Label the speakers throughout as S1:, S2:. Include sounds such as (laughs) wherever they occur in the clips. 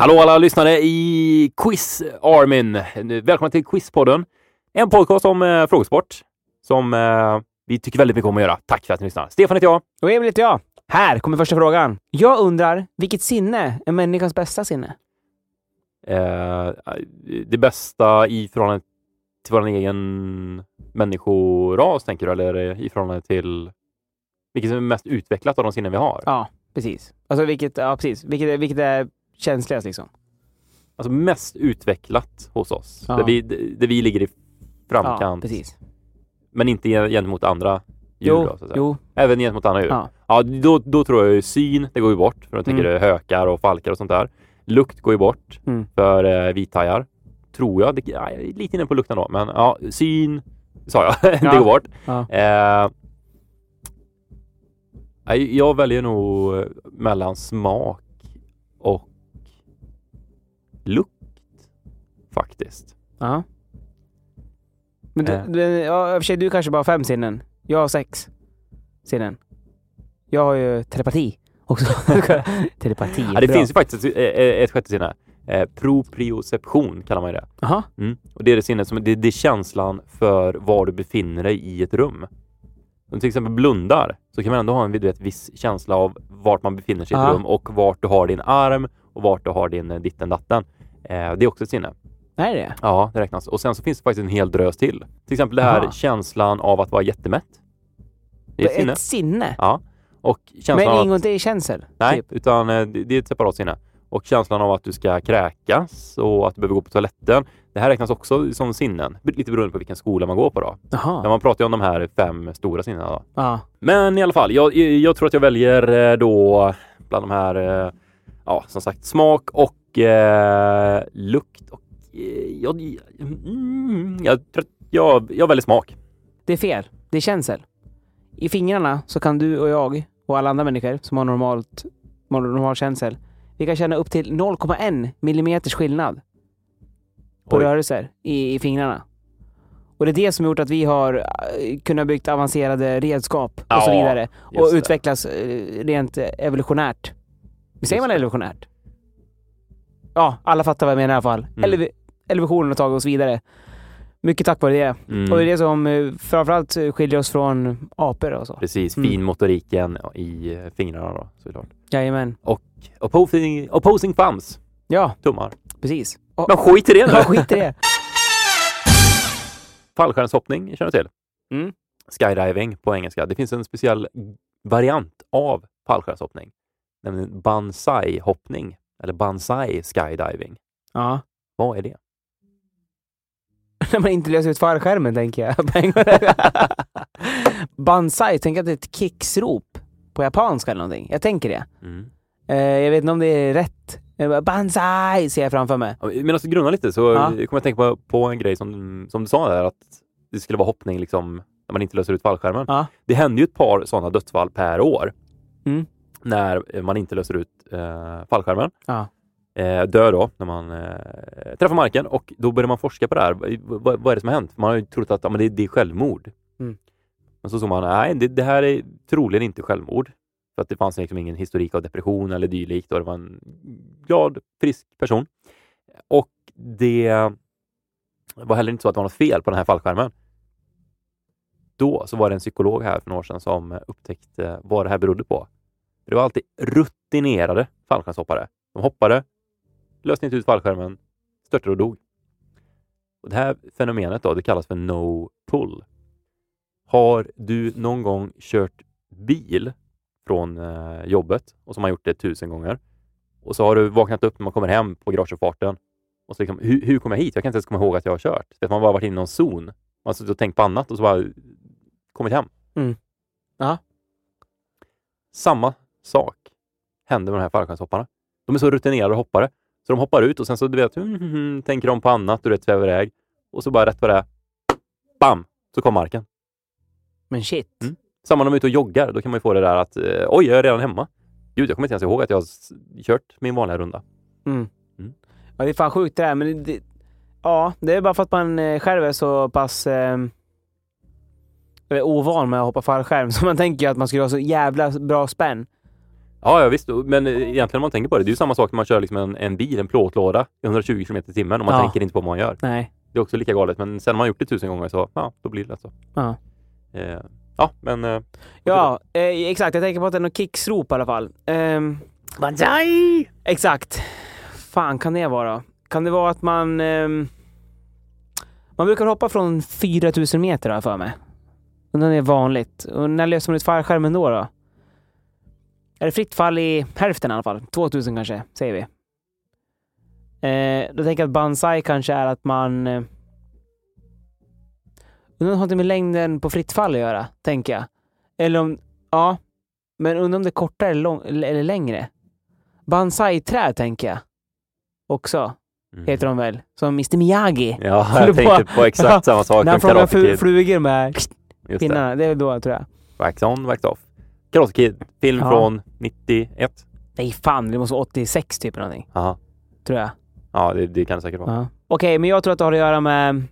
S1: Hallå alla lyssnare i Quiz Armin. Välkomna till Quizpodden. En podcast om eh, frågesport som eh, vi tycker väldigt mycket om att göra. Tack för att ni lyssnar. Stefan heter jag.
S2: Och Emil heter jag. Här kommer första frågan. Jag undrar, vilket sinne är människans bästa sinne?
S1: Eh, det bästa i förhållande till vår egen människoras, tänker du? Eller i förhållande till vilket som är mest utvecklat av de sinnen vi har?
S2: Ja, precis. Alltså vilket, ja precis. Vilket, vilket är känsligast liksom?
S1: Alltså mest utvecklat hos oss.
S2: Ja.
S1: Där, vi, där vi ligger i
S2: Ja,
S1: framkant.
S2: precis.
S1: men inte gen- gentemot andra djur.
S2: Jo,
S1: då, så att säga.
S2: jo.
S1: Även gentemot andra djur.
S2: Ja.
S1: Ja, då, då tror jag ju syn, det går ju bort. För jag tänker
S2: Mm.
S1: är hökar och falkar och sånt där. Lukt går ju bort
S2: Mm.
S1: för eh, vithajar. Tror jag. Det, ja, jag är lite inne på lukten då. Men ja, syn sa jag. (laughs) det
S2: Ja.
S1: går bort.
S2: Ja.
S1: Eh, jag väljer nog eh, mellan smak och lukt faktiskt.
S2: Ja. Men du,
S1: Eh.
S2: du, ja, i och för sig, du kanske bara har fem sinnen. Jag har sex sinnen. Jag har ju telepati också. (laughs) telepati
S1: Ja, det
S2: bra.
S1: finns ju faktiskt ett, ett, sjätte sinne. Eh, proprioception kallar man ju det.
S2: Jaha.
S1: Mm. Och det är det sinnet som det, det är känslan för var du befinner dig i ett rum. Om du till exempel blundar så kan man ändå ha en vet, viss känsla av vart man befinner sig i ett
S2: Ja.
S1: rum och vart du har din arm och vart du har din eh, ditten datten. Eh, det är också ett sinne.
S2: Är det
S1: Ja, det räknas. Och sen så finns det faktiskt en hel drös till. Till exempel det här
S2: Aha.
S1: känslan av att vara jättemätt. Det är ett sinne.
S2: Ett sinne?
S1: Ja. Och känslan
S2: Men ingår inte i känsel?
S1: Nej,
S2: Typ.
S1: utan eh, det är ett separat sinne. Och känslan av att du ska kräkas och att du behöver gå på toaletten. Det här räknas också som sinnen, lite beroende på vilken skola man går på då. Men man pratar ju om de här fem stora sinnena. Då. Men i alla fall, jag, jag tror att jag väljer eh, då bland de här, ja som sagt, smak och eh, lukt. Och, eh, jag, mm, jag, tror att jag, jag väljer smak.
S2: Det är fel. Det är känsel. I fingrarna så kan du och jag och alla andra människor som har normalt, normal känsel, vi kan känna upp till 0,1 millimeters skillnad på
S1: Oj.
S2: rörelser i, i fingrarna. Och det är det som har gjort att vi har eh, kunnat bygga avancerade redskap och så
S1: Ja,
S2: vidare. Och utvecklas eh, rent evolutionärt. Säger
S1: Just
S2: man evolutionärt? Ja, alla fattar vad jag menar i alla fall.
S1: Mm.
S2: Elev- evolutionen har tagit oss vidare. Mycket tack vare det.
S1: Mm.
S2: Och det är det som eh, framförallt skiljer oss från apor och så.
S1: Precis,
S2: Mm.
S1: finmotoriken i eh, fingrarna då såklart.
S2: Jajamän.
S1: Och opposing, opposing thumbs,
S2: Ja,
S1: tummar.
S2: precis. Och,
S1: Men skit i det nu!
S2: ja, skit i det. (laughs)
S1: Fallskärmshoppning känner du till?
S2: Mm.
S1: Skydiving på engelska. Det finns en speciell variant av fallskärmshoppning, nämligen banzai-hoppning eller banzai skydiving.
S2: Ja.
S1: Vad är det? (laughs)
S2: När man inte löser ut fallskärmen, tänker jag. (laughs) (laughs) Banzai, tänk att det är ett kicksrop på japanska eller någonting. Jag tänker det.
S1: Mm.
S2: Eh, jag vet inte om det är rätt. Bara, Banzai ser jag framför mig.
S1: Ja, Medan du grunnar lite så
S2: Ja.
S1: kommer jag att tänka på, på en grej som, som du sa där, att det skulle vara hoppning liksom när man inte löser ut fallskärmen.
S2: Ja.
S1: Det händer ju ett par sådana dödsfall per år
S2: Mm.
S1: när man inte löser ut eh, fallskärmen.
S2: Ja.
S1: eh, dör då när man eh, träffar marken och då börjar man forska på det här. Vad, vad, är det som har hänt? Man har ju trott att ja, men det, det är självmord.
S2: Mm.
S1: Men så såg man, nej, det, det här är troligen inte självmord. För att det fanns liksom ingen historik av depression eller dylikt och det var en glad, frisk person. Och det var heller inte så att det var något fel på den här fallskärmen. då så var det en psykolog här för några år sedan som upptäckte vad det här berodde på. Det var alltid rutinerade fallskärmshoppare. De hoppade, löste inte ut fallskärmen, störtade och dog. Och det här fenomenet då, det kallas för no pull. Har du någon gång kört bil från eh, jobbet och som har gjort det tusen gånger och så har du vaknat upp när man kommer hem på garageuppfarten och så liksom, hur, hur kom jag hit? Jag kan inte ens komma ihåg att jag har kört. Det man bara varit inne i någon zon. Man har suttit och tänkt på annat och så bara kommit hem.
S2: Mm. Ja.
S1: Samma sak händer med de här fallskärmshopparna. De är så rutinerade hoppare så de hoppar ut och sen så du vet, mm, mm, mm, tänker de på annat och svävar iväg och så bara rätt på det, bam, så kom marken.
S2: Men shit.
S1: Mm. Samma när de är ute och joggar, då kan man ju få det där att eh, oj, jag är redan hemma. Gud, jag kommer inte ens ihåg att jag har kört min vanliga runda.
S2: Mm.
S1: Mm.
S2: Ja, det är fan sjukt det där, men det, ja, det är bara för att man eh, själv är så pass eh, ovan med att hoppa fallskärm, (laughs) så man tänker ju att man skulle ha så jävla bra spänn.
S1: Ja, ja visst, men eh, egentligen om man tänker på det, det är ju samma sak när man kör liksom en, en bil, en plåtlåda i 120 km i timmen och man
S2: Ja.
S1: tänker inte på vad man gör.
S2: Nej.
S1: Det är också lika galet, men sen har man gjort det tusen gånger så, ja, då blir det lätt så.
S2: Ja.
S1: Eh, ja, men... Eh,
S2: Ja, eh, exakt. Jag tänker på att det är något kicksrop i alla fall. Um,
S1: Banzai!
S2: exakt. fan kan det vara? Kan det vara att man... ehm, man brukar hoppa från 4000 meter har jag för mig. Undrar om det är vanligt. Och när löser man ut fallskärmen då? då? Är det fritt fall i hälften i alla fall? 2000 kanske, säger vi. Eh, då tänker jag att banzai kanske är att man... Eh, undrar om det har med längden på fritt fall att göra, tänker jag. Eller om... Ja. Men undrar om det är kortare eller, lång, eller längre. Banzai-träd tänker jag. Också,
S1: Mm.
S2: heter de väl. Som Mr Miyagi.
S1: Ja,
S2: Håller
S1: jag tänkte
S2: på-
S1: på exakt (laughs) samma sak
S2: När han fångar flugor med
S1: Just det.
S2: pinnarna. Det är då, tror jag.
S1: Wax on, wax off. Karate Kid, film
S2: Ja.
S1: från 91.
S2: Nej, fan. Det måste vara 86 typ eller någonting.
S1: Aha.
S2: Tror jag.
S1: Ja, det, det kan det säkert vara.
S2: Okej, men jag tror att det har att göra med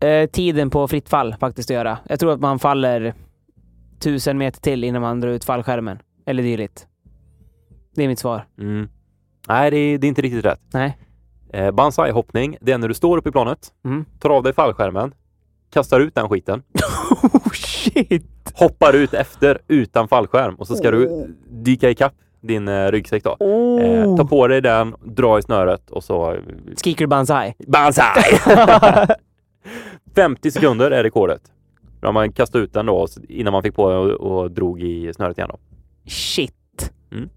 S2: eh, tiden på fritt fall faktiskt att göra. Jag tror att man faller tusen meter till innan man drar ut fallskärmen. Eller dylikt. Det är mitt svar.
S1: Mm. Nej, det är, det är inte riktigt rätt.
S2: Nej.
S1: Eh, Banzai-hoppning, det är när du står uppe i planet,
S2: Mm.
S1: tar av dig fallskärmen, kastar ut den skiten, (laughs)
S2: Oh shit!
S1: Hoppar ut efter utan fallskärm och så ska du dyka ikapp din eh, ryggsäck då. Eh, ta på dig den, dra i snöret och så... eh,
S2: Skriker du banzai?
S1: Banzai! (laughs) 50 sekunder är rekordet. Då man kastat ut den då innan man fick på och, och drog i snöret igen då.
S2: Shit.
S1: Mm.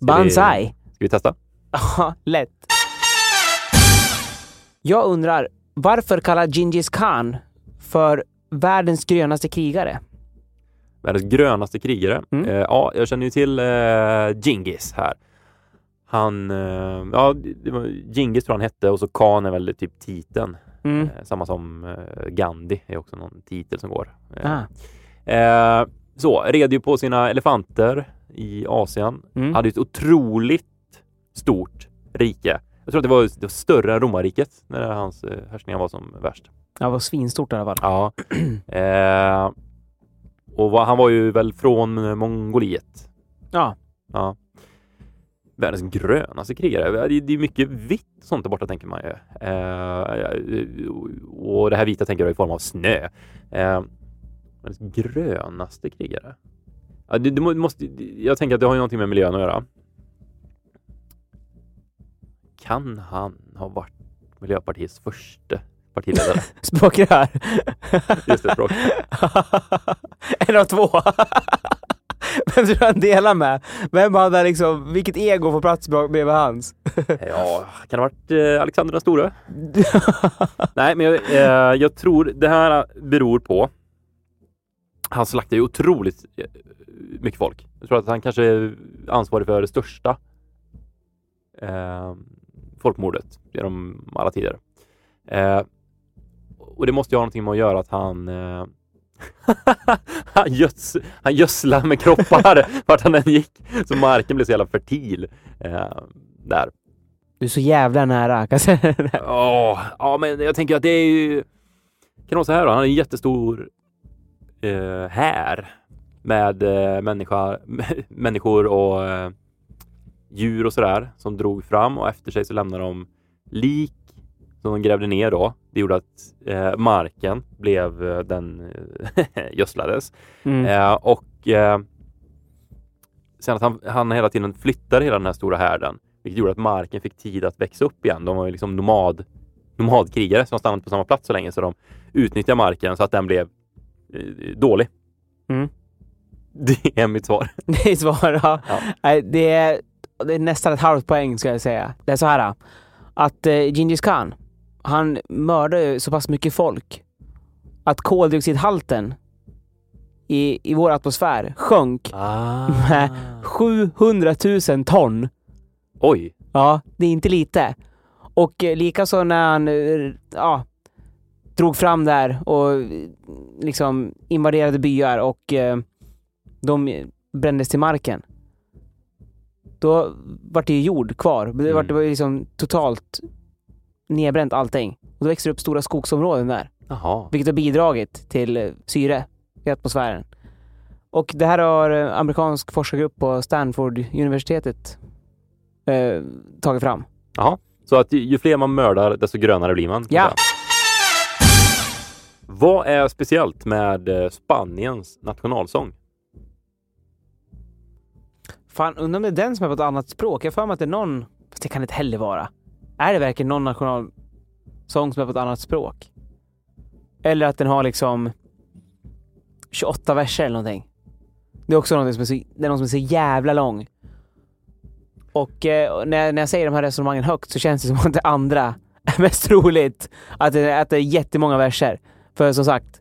S2: Banzai?
S1: Ska vi testa?
S2: Ja, (laughs) lätt. Jag undrar, varför kallar Gingis Khan för världens grönaste krigare?
S1: Världens grönaste krigare.
S2: Mm.
S1: Eh, ja, jag känner ju till eh, Genghis här. Han, eh, ja, Genghis tror jag han hette och så Khan är väl typ titeln.
S2: Mm.
S1: Eh, samma som eh, Gandhi är också någon titel som går. Eh,
S2: Ah.
S1: eh, så, red ju på sina elefanter i Asien.
S2: Mm.
S1: Hade ett otroligt stort rike. Jag tror att det var, det var större än romarriket när hans härskningar var som värst.
S2: Det var svinstort i alla fall.
S1: Ja. (clears throat) eh, och vad- han var ju väl från Mongoliet.
S2: Ja.
S1: Ja. Världens grönaste krigare. Det det är mycket vitt sånt där borta tänker man ju. Eh, och det här vita tänker jag i form av snö. Eh, världens grönaste krigare. Ja, det, det må- måste, jag tänker att det har ju någonting med miljön att göra. Kan han ha varit Miljöpartiets första partiledare? (laughs)
S2: Språkrör.
S1: Just det, språk. (laughs)
S2: en av två. (laughs) Vem tror du han delar med? Vem hade liksom, vilket ego får plats bredvid hans?
S1: Ja, kan det ha varit eh, Alexander den store? Nej, men jag, eh, jag tror det här beror på han slaktar ju otroligt eh, mycket folk. Jag tror att han kanske är ansvarig för det största eh, folkmordet genom alla tider. Eh, och det måste ju ha någonting med att göra att han eh, (laughs) han, göds, han gödslar med kroppar (laughs) vart han än gick. Så marken blev så jävla fertil eh, där.
S2: Du är så jävla nära.
S1: Ja, ja, men jag tänker att det är ju... Kan vara så här då? Han har en jättestor eh, här med eh, människa, (laughs) människor och eh, djur och sådär som drog fram och efter sig så lämnar de lik som de grävde ner då, det gjorde att eh, marken blev, eh, den eh, (laughs) gödslades.
S2: Mm.
S1: Eh, och eh, sen att han, han hela tiden flyttade hela den här stora härden, vilket gjorde att marken fick tid att växa upp igen. De var ju liksom nomad, nomadkrigare som stannade på samma plats så länge, så de utnyttjade marken så att den blev eh, dålig.
S2: Mm. (laughs)
S1: Det är mitt svar. (laughs)
S2: Det är svar, ja.
S1: Ja.
S2: Det, är, det är nästan ett halvt poäng ska jag säga. Det är så här att eh, Genghis khan, han mördade ju så pass mycket folk att koldioxidhalten i, i vår atmosfär sjönk
S1: Ah.
S2: med 700 000 ton.
S1: Oj!
S2: Ja, det är inte lite. Och eh, likaså när han eh, ja, drog fram där och liksom invaderade byar och eh, de brändes till marken. Då var det ju jord kvar. Det var,
S1: Mm.
S2: det var liksom totalt nedbränt allting. Och då växer det upp stora skogsområden där.
S1: Jaha.
S2: Vilket har bidragit till eh, syre i atmosfären. Och det här har eh, amerikansk forskargrupp på Stanford-universitetet eh, tagit fram.
S1: Jaha. Så att ju fler man mördar, desto grönare blir man?
S2: Ja.
S1: Vad är speciellt med eh, Spaniens nationalsång?
S2: Fan, undrar om det är den som är på ett annat språk. Jag har för mig att det är någon... Fast det kan det inte heller vara. Är det verkligen någon nationalsång som är på ett annat språk? Eller att den har liksom 28 verser eller någonting. Det är också något som är så, det är någon som är så jävla lång. Och eh, när, jag, när jag säger de här resonemangen högt så känns det som att det andra är mest troligt. Att det, att det är jättemånga verser. För som sagt,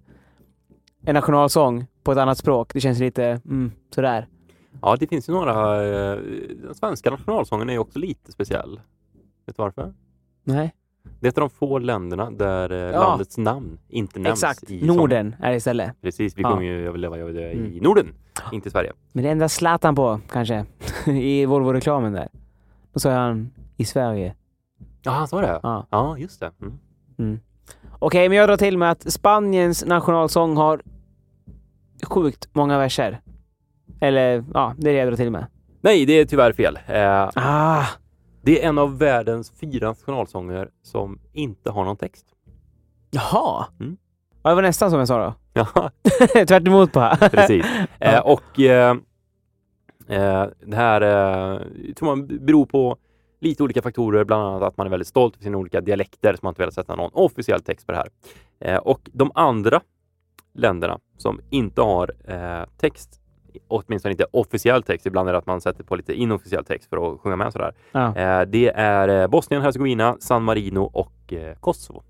S2: en nationalsång på ett annat språk, det känns lite mm, sådär.
S1: Ja, det finns ju några... Eh, den svenska nationalsången är ju också lite speciell. Vet du varför?
S2: Nej.
S1: Det är ett av de få länderna där eh,
S2: Ja.
S1: landets namn inte nämns
S2: Exakt.
S1: i sången.
S2: Norden är det istället.
S1: Precis, vi
S2: Ja.
S1: kommer ju jag vill leva jag vill dö i
S2: Mm.
S1: Norden, inte i Sverige.
S2: Men det enda Zlatan på, kanske, (laughs) i Volvo-reklamen där. Då sa han i Sverige.
S1: Ja, han sa det?
S2: Ja.
S1: Ja, just det. Mm.
S2: Okej, men jag drar till med att Spaniens nationalsång har sjukt många verser. Eller, ja, det är det jag drar till med.
S1: Nej, det är tyvärr fel. Eh,
S2: Ah!
S1: Det är en av världens fyra nationalsånger som inte har någon text.
S2: Jaha!
S1: Mm.
S2: Ja, det var nästan som jag sa då.
S1: Ja, (laughs)
S2: Tvärt emot bara. (laughs)
S1: precis. Eh, och eh, eh, det här eh, tror man beror på lite olika faktorer, bland annat att man är väldigt stolt över sina olika dialekter, så man inte velat sätta någon officiell text på det här. Eh, och de andra länderna som inte har eh, text, åtminstone inte officiell text, ibland är det att man sätter på lite inofficiell text för att sjunga med sådär.
S2: Ja.
S1: Eh, det är eh, Bosnien, Hercegovina, San Marino och eh, Kosovo.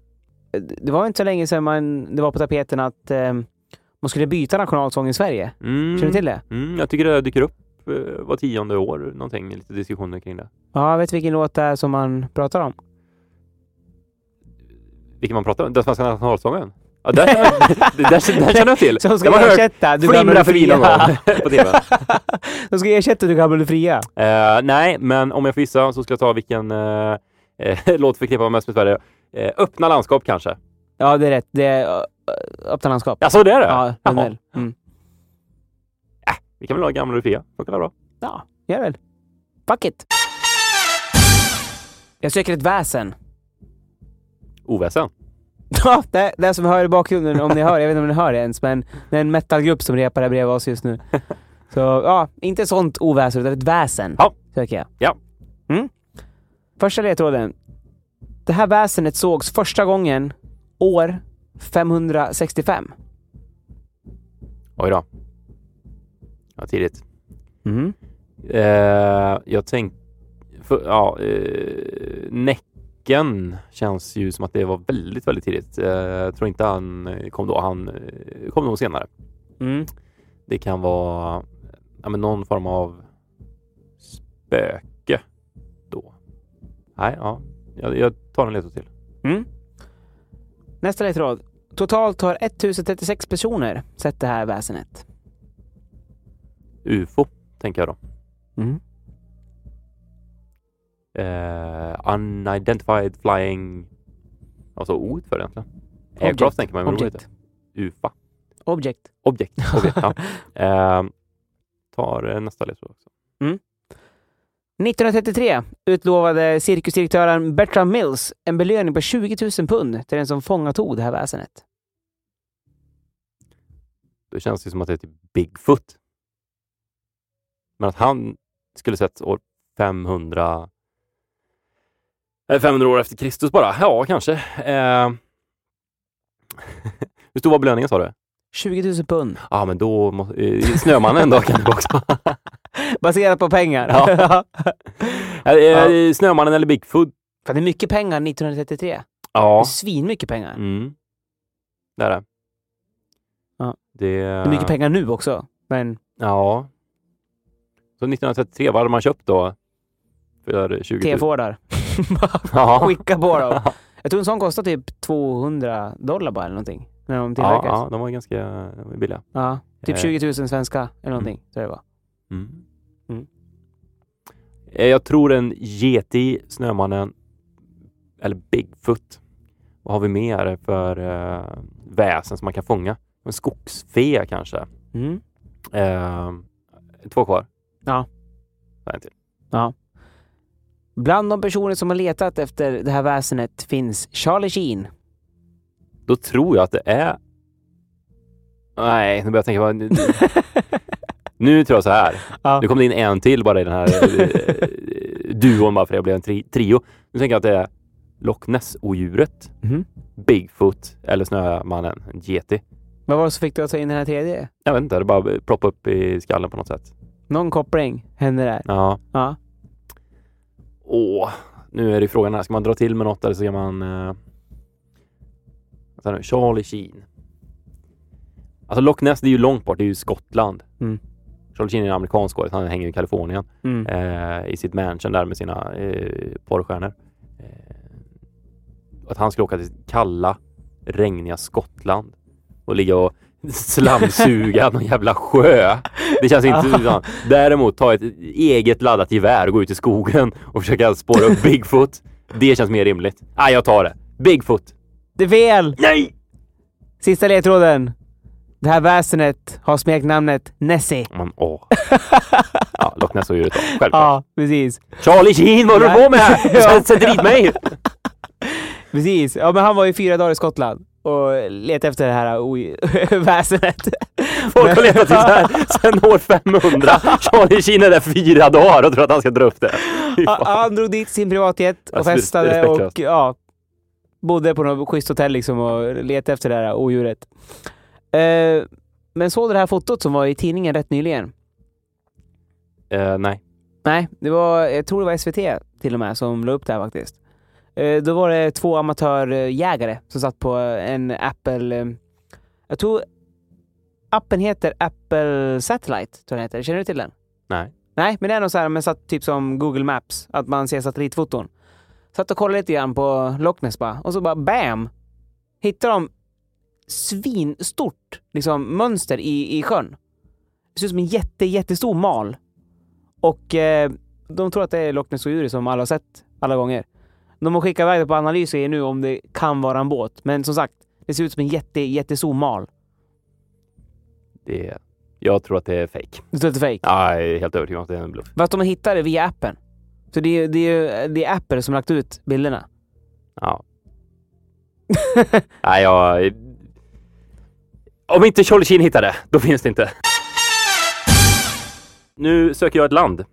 S2: Det var inte så länge sedan man, det var på tapeten att eh, man skulle byta nationalsång i Sverige.
S1: Mm.
S2: Känner du till det?
S1: Mm, jag tycker det dyker upp var tionde år, någonting, lite diskussioner kring det.
S2: Ja, vet vilken låt det är som man pratar om.
S1: Vilken man pratar om? Den svenska nationalsången? Ja, där, (laughs) det- där, där känner jag till.
S2: Som ska
S1: hört
S2: ersätta Du gamla du
S1: någon
S2: fria.
S1: gång (laughs) på TV.
S2: De (laughs) ska ersätta Du gamla du fria.
S1: Eh, nej, men om jag får gissa så ska jag ta vilken eh, låt förknippar mest med Sverige. Eh, öppna landskap kanske?
S2: Ja, det är rätt. Det är uh, öppna landskap.
S1: Ja, så det är det?
S2: Ja,
S1: Jaha.
S2: Mm.
S1: Vi kan väl ha gamla och fria? Funkar väl bra?
S2: Ja, gör väl. Fuck it. Jag söker ett väsen.
S1: Oväsen?
S2: Ja, det, det som vi hör i bakgrunden, om ni hör, jag vet inte om ni hör det ens, men det är en metalgrupp som repar där bredvid oss just nu. (laughs) Så ja, inte sånt oväsen, utan ett väsen
S1: Ja.
S2: söker jag.
S1: Ja.
S2: Mm. Första ledtråden. Det här väsenet sågs första gången år 565.
S1: Oj då. Ja, tidigt.
S2: Mm.
S1: Eh, jag tänkte... Ja, eh, Näcken känns ju som att det var väldigt, väldigt tidigt. Eh, jag tror inte han eh, kom då. Han eh, kom nog senare.
S2: Mm.
S1: Det kan vara ja, någon form av spöke då. Nej, ja. Jag, jag tar en ledtråd till.
S2: Mm. Nästa ledtråd. Totalt har 1036 personer sett det här väsenet.
S1: UFO, tänker jag då.
S2: Mm.
S1: Eh, unidentified flying... Vad sa O för egentligen?
S2: Object.
S1: Aircraft tänker man,
S2: Object.
S1: det? UFA.
S2: Object.
S1: Objekt. (laughs) Objekt ja. eh, tar eh, nästa ledtråd också.
S2: 1933 utlovade cirkusdirektören Bertram Mills en belöning på 20 000 pund till den som fångatog det här väsenet.
S1: Då känns det som att det är typ Bigfoot. Men att han skulle sett år 500... Eller 500 år efter Kristus bara. Ja, kanske. Eh... (laughs) Hur stor var belöningen sa du?
S2: 20 000 pund.
S1: Ja, men då... må- eh, Snömannen då kan det också. (laughs)
S2: Baserat på pengar.
S1: Ja. (laughs) Eh, Snömannen eller Bigfoot?
S2: För det är mycket pengar 1933. Det är
S1: Ja.
S2: svinmycket pengar.
S1: Mm. Det är det.
S2: Ja.
S1: Det,
S2: Det är mycket pengar nu också. Men
S1: Ja. Så 1933, vad hade man köpt då? För 20 000?
S2: T-Fordar.
S1: Ja. (laughs)
S2: Skicka på dem. Jag tror en sån kostar typ 200 dollar bara eller någonting. När de
S1: Ja,
S2: tillverkas.
S1: ja,
S2: Ja,
S1: de var ganska billiga.
S2: typ
S1: Eh.
S2: 20 000 svenska eller någonting. Så det var.
S1: Mm.
S2: Mm.
S1: Eh, Jag tror en Yeti, Snömannen eller Bigfoot. Vad har vi mer för uh, väsen som man kan fånga? En skogsfe kanske?
S2: Mm.
S1: Eh, två kvar.
S2: Ja.
S1: En till.
S2: Bland de personer som har letat efter det här väsenet finns Charlie Sheen.
S1: Då tror jag att det är... Nej, nu börjar jag tänka... Vad... (laughs) Nu, tror jag så här.
S2: Ja.
S1: Nu kom det in en till bara i den här eh, duon bara för att jag blev en tri trio. Nu tänker jag att det är Loch Ness-odjuret,
S2: Mhm.
S1: Bigfoot eller Snömannen, en Yeti.
S2: Vad var det som fick dig att ta in den här tredje?
S1: Jag vet inte, det bara ploppade upp i skallen på något sätt.
S2: Någon koppling hände där.
S1: Ja.
S2: Ja.
S1: Åh, nu är det frågan här. Ska man dra till med något eller ska man... Eh... Charlie Sheen. Alltså Loch Ness, det är ju långt bort. Det är ju Skottland.
S2: Mm.
S1: Charlie Sheen är en amerikansk skådis. Han hänger i Kalifornien.
S2: Mm.
S1: eh, i sitt mansion där med sina eh, porrstjärnor. Eh, att han skulle åka till kalla, regniga Skottland och ligga och slamsuga någon jävla sjö. Det känns inte utan. Däremot ta ett eget laddat gevär och gå ut i skogen och försöka spåra upp Bigfoot. Det känns mer rimligt. Nej, jag tar det. Bigfoot.
S2: Det är fel!
S1: Nej!
S2: Sista ledtråden. Det här väsenet har smeknamnet Nessie.
S1: Men, åh. Ja, Loch Ness-odjuret då. Självklart.
S2: Ja, precis.
S1: Charlie Sheen, vad håller du på med Sätt dit mig! (laughs)
S2: Precis. Ja, men han var ju fyra dagar i Skottland och letade efter det här (laughs) väsenet. (laughs)
S1: Folk har letat i så här sen år 500. (laughs) Charlie Sheen är där fyra dagar och tror att han ska dra upp det.
S2: Han, drog dit sin privatjet och
S1: det
S2: festade och ja, bodde på något schysst hotell liksom och letade efter det här odjuret. Eh, men såg du det här fotot som var i tidningen rätt nyligen?
S1: Eh, nej.
S2: Nej, det var, jag tror det var SVT till och med som la upp det här faktiskt. Eh, då var det två amatörjägare som satt på en Apple... eh, Jag tror appen heter Apple Satellite, tror jag den heter. Känner du till den?
S1: Nej.
S2: Nej, men det är nog så här, men satt typ som Google Maps, att man ser satellitfoton. Satt och kollade lite grann på Loch Ness bara, och så bara BAM! Hittar de svinstort liksom, mönster i, i sjön. Det ser ut som en jätte, jättestor mal. Och eh, de tror att det är Loch Ness-odjuret som alla har sett alla gånger. De har skickat iväg det på analys och säger nu om det kan vara en båt. Men som sagt, det ser ut som en jätte, jättestor mal.
S1: Det, jag tror att det är fake.
S2: Du tror att det är fake?
S1: Ja, jag är helt övertygad om att det är en bluff.
S2: För att de hittar det via appen. Så det är, det är, det är Apple som lagt ut bilderna.
S1: Ja. (laughs) Nej, jag... Om inte Charlie Sheen hittar det, då finns det inte. Nu söker jag ett land.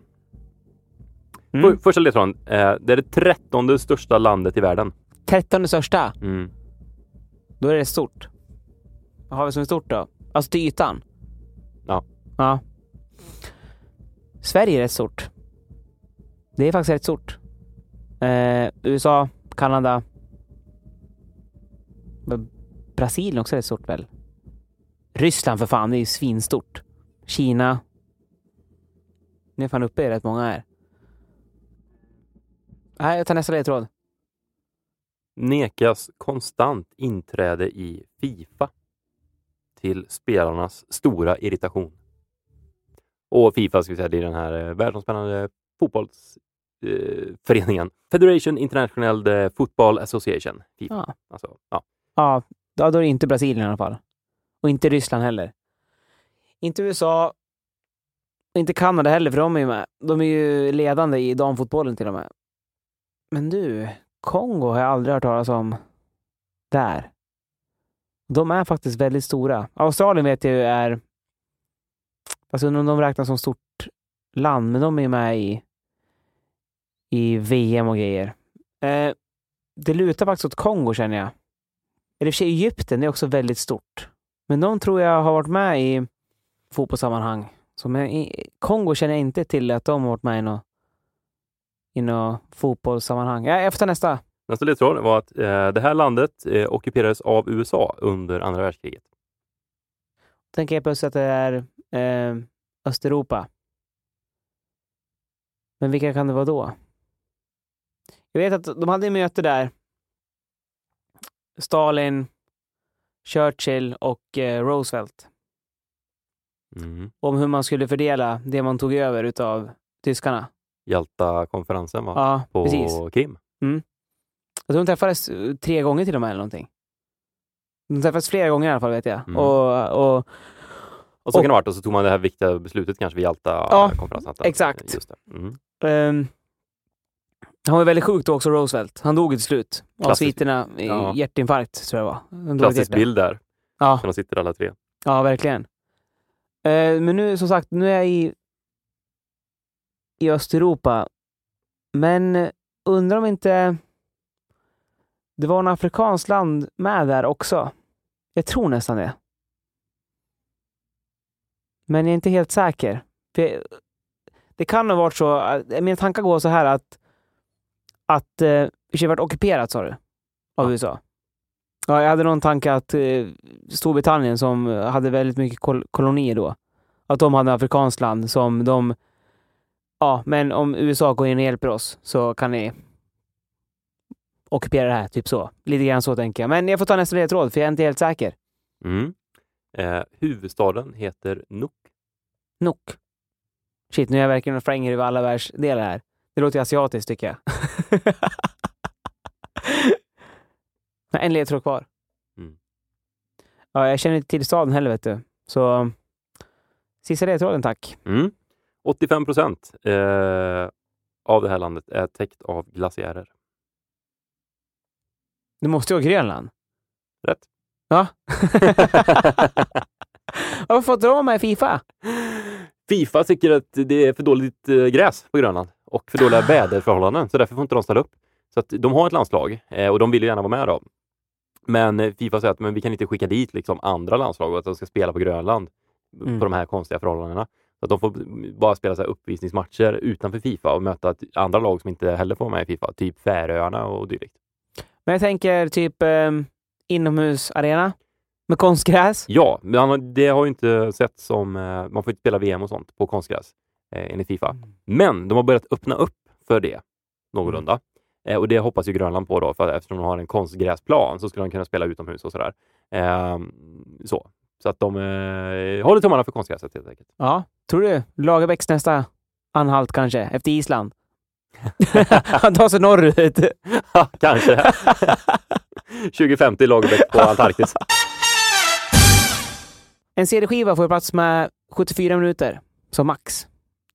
S2: Mm.
S1: För, första ledtråden. Eh, det är det trettonde största landet i världen.
S2: 13 största,
S1: Mm.
S2: då är det stort. Vad har vi som är stort då? Alltså till ytan?
S1: Ja.
S2: Ja. Sverige är rätt stort. Det är faktiskt rätt stort. Eh, USA, Kanada. Brasilien också är rätt stort väl? Ryssland för fan, det är ju svinstort. Kina. Nu är fan uppe i rätt många här. Nej, jag tar nästa ledtråd.
S1: Nekas konstant inträde i Fifa till spelarnas stora irritation. Och Fifa ska vi säga, det är den här eh, världsomspännande fotbollsföreningen. Eh. Federation International Football Association. Fifa.
S2: Ja.
S1: Alltså, ja.
S2: Ja, då är det inte Brasilien i alla fall. Och inte Ryssland heller. Inte USA. Inte Kanada heller, för de är ju med. De är ju ledande i damfotbollen till och med. Men du, Kongo har jag aldrig hört talas om där. De är faktiskt väldigt stora. Australien vet jag ju är... Alltså undrar om de räknas som stort land, men de är med i, i VM och grejer. Eh, det lutar faktiskt åt Kongo känner jag. Eller i och för sig Egypten är också väldigt stort. Men de tror jag har varit med i fotbollssammanhang. Så men i Kongo känner jag inte till att de har varit med i något, i något fotbollssammanhang. Ja, jag får ta nästa.
S1: Nästa ledtråd var att eh, det här landet eh, ockuperades av USA under andra världskriget.
S2: tänker jag plötsligt att det är eh, Östeuropa. Men vilka kan det vara då? Jag vet att de hade möte där. Stalin, Churchill och eh, Roosevelt.
S1: Mm.
S2: Om hur man skulle fördela det man tog över utav tyskarna.
S1: Jalta-konferensen va?
S2: Ja,
S1: på
S2: precis.
S1: Krim.
S2: Jag tror de träffades eh, tre gånger till och med eller någonting. De träffades flera gånger i alla fall vet jag.
S1: Mm.
S2: Och, och
S1: Och så
S2: Och-
S1: kan det ha varit och så tog man det här viktiga beslutet kanske vid
S2: Ja,
S1: Jalta-konferensen.
S2: exakt.
S1: Just det. Mm.
S2: ehm, han var väldigt sjuk då också, Roosevelt. Han dog till slut av sviterna i
S1: ja.
S2: hjärtinfarkt, tror jag det var. Han
S1: Klassisk bild där,
S2: Ja,
S1: när de sitter alla tre.
S2: ja, verkligen. Eh, men nu, som sagt, nu är jag i, i Östeuropa. Men undrar om inte det var en afrikanskt land med där också. Jag tror nästan det. Men jag är inte helt säker. För det kan ha varit så, att- mina tankar går så här att att eh, det varit ockuperat sa du? Av
S1: Ja.
S2: USA? Ja, jag hade någon tanke att eh, Storbritannien som hade väldigt mycket kol- kolonier då, att de hade afrikanskt land som de Ja, men om USA går in och hjälper oss så kan ni ockupera det här, typ så. Lite grann så tänker jag. Men jag får ta nästa ledtråd, för jag är inte helt säker.
S1: Mm. Eh, huvudstaden heter Nuuk.
S2: Nok. Shit, nu är jag verkligen och fränger över alla världsdelar här. Det låter asiatiskt tycker jag. (laughs) En ledtråd kvar.
S1: Mm.
S2: Ja, jag känner inte till staden heller, vet du. Så sista ledtråden, tack.
S1: Mm. 85 procent eh, av det här landet är täckt av glaciärer.
S2: Det måste ju vara Grönland.
S1: Rätt.
S2: Ja. (laughs) Varför får inte de med Fifa?
S1: Fifa tycker att det är för dåligt eh, gräs på Grönland och för dåliga väderförhållanden, så därför får inte de ställa upp. Så att de har ett landslag eh, och de vill ju gärna vara med då. Men eh, Fifa säger att men vi kan inte skicka dit liksom andra landslag och att de ska spela på Grönland
S2: Mm.
S1: på de här konstiga förhållandena. Att de får bara spela så uppvisningsmatcher utanför Fifa och möta andra lag som inte heller får med i Fifa, typ Färöarna och dylikt.
S2: Men jag tänker typ eh, inomhusarena med konstgräs.
S1: Ja, men det har ju inte sett som... eh, Man får inte spela VM och sånt på konstgräs eh, enligt Fifa. Men de har börjat öppna upp för det någorlunda. Eh, och det hoppas ju Grönland på då, för att eftersom de har en konstgräsplan så skulle de kunna spela utomhus och sådär. Eh, så. Så att de eh, håller tummarna för konstgräset helt enkelt.
S2: Ja, tror du? Lagerbäcks nästa anhalt kanske, efter Island. (laughs) Han tar sig norrut.
S1: Ja, Kanske. (laughs) 2050 Lagerbäck på Antarktis.
S2: En CD-skiva får plats med 74 minuter som max.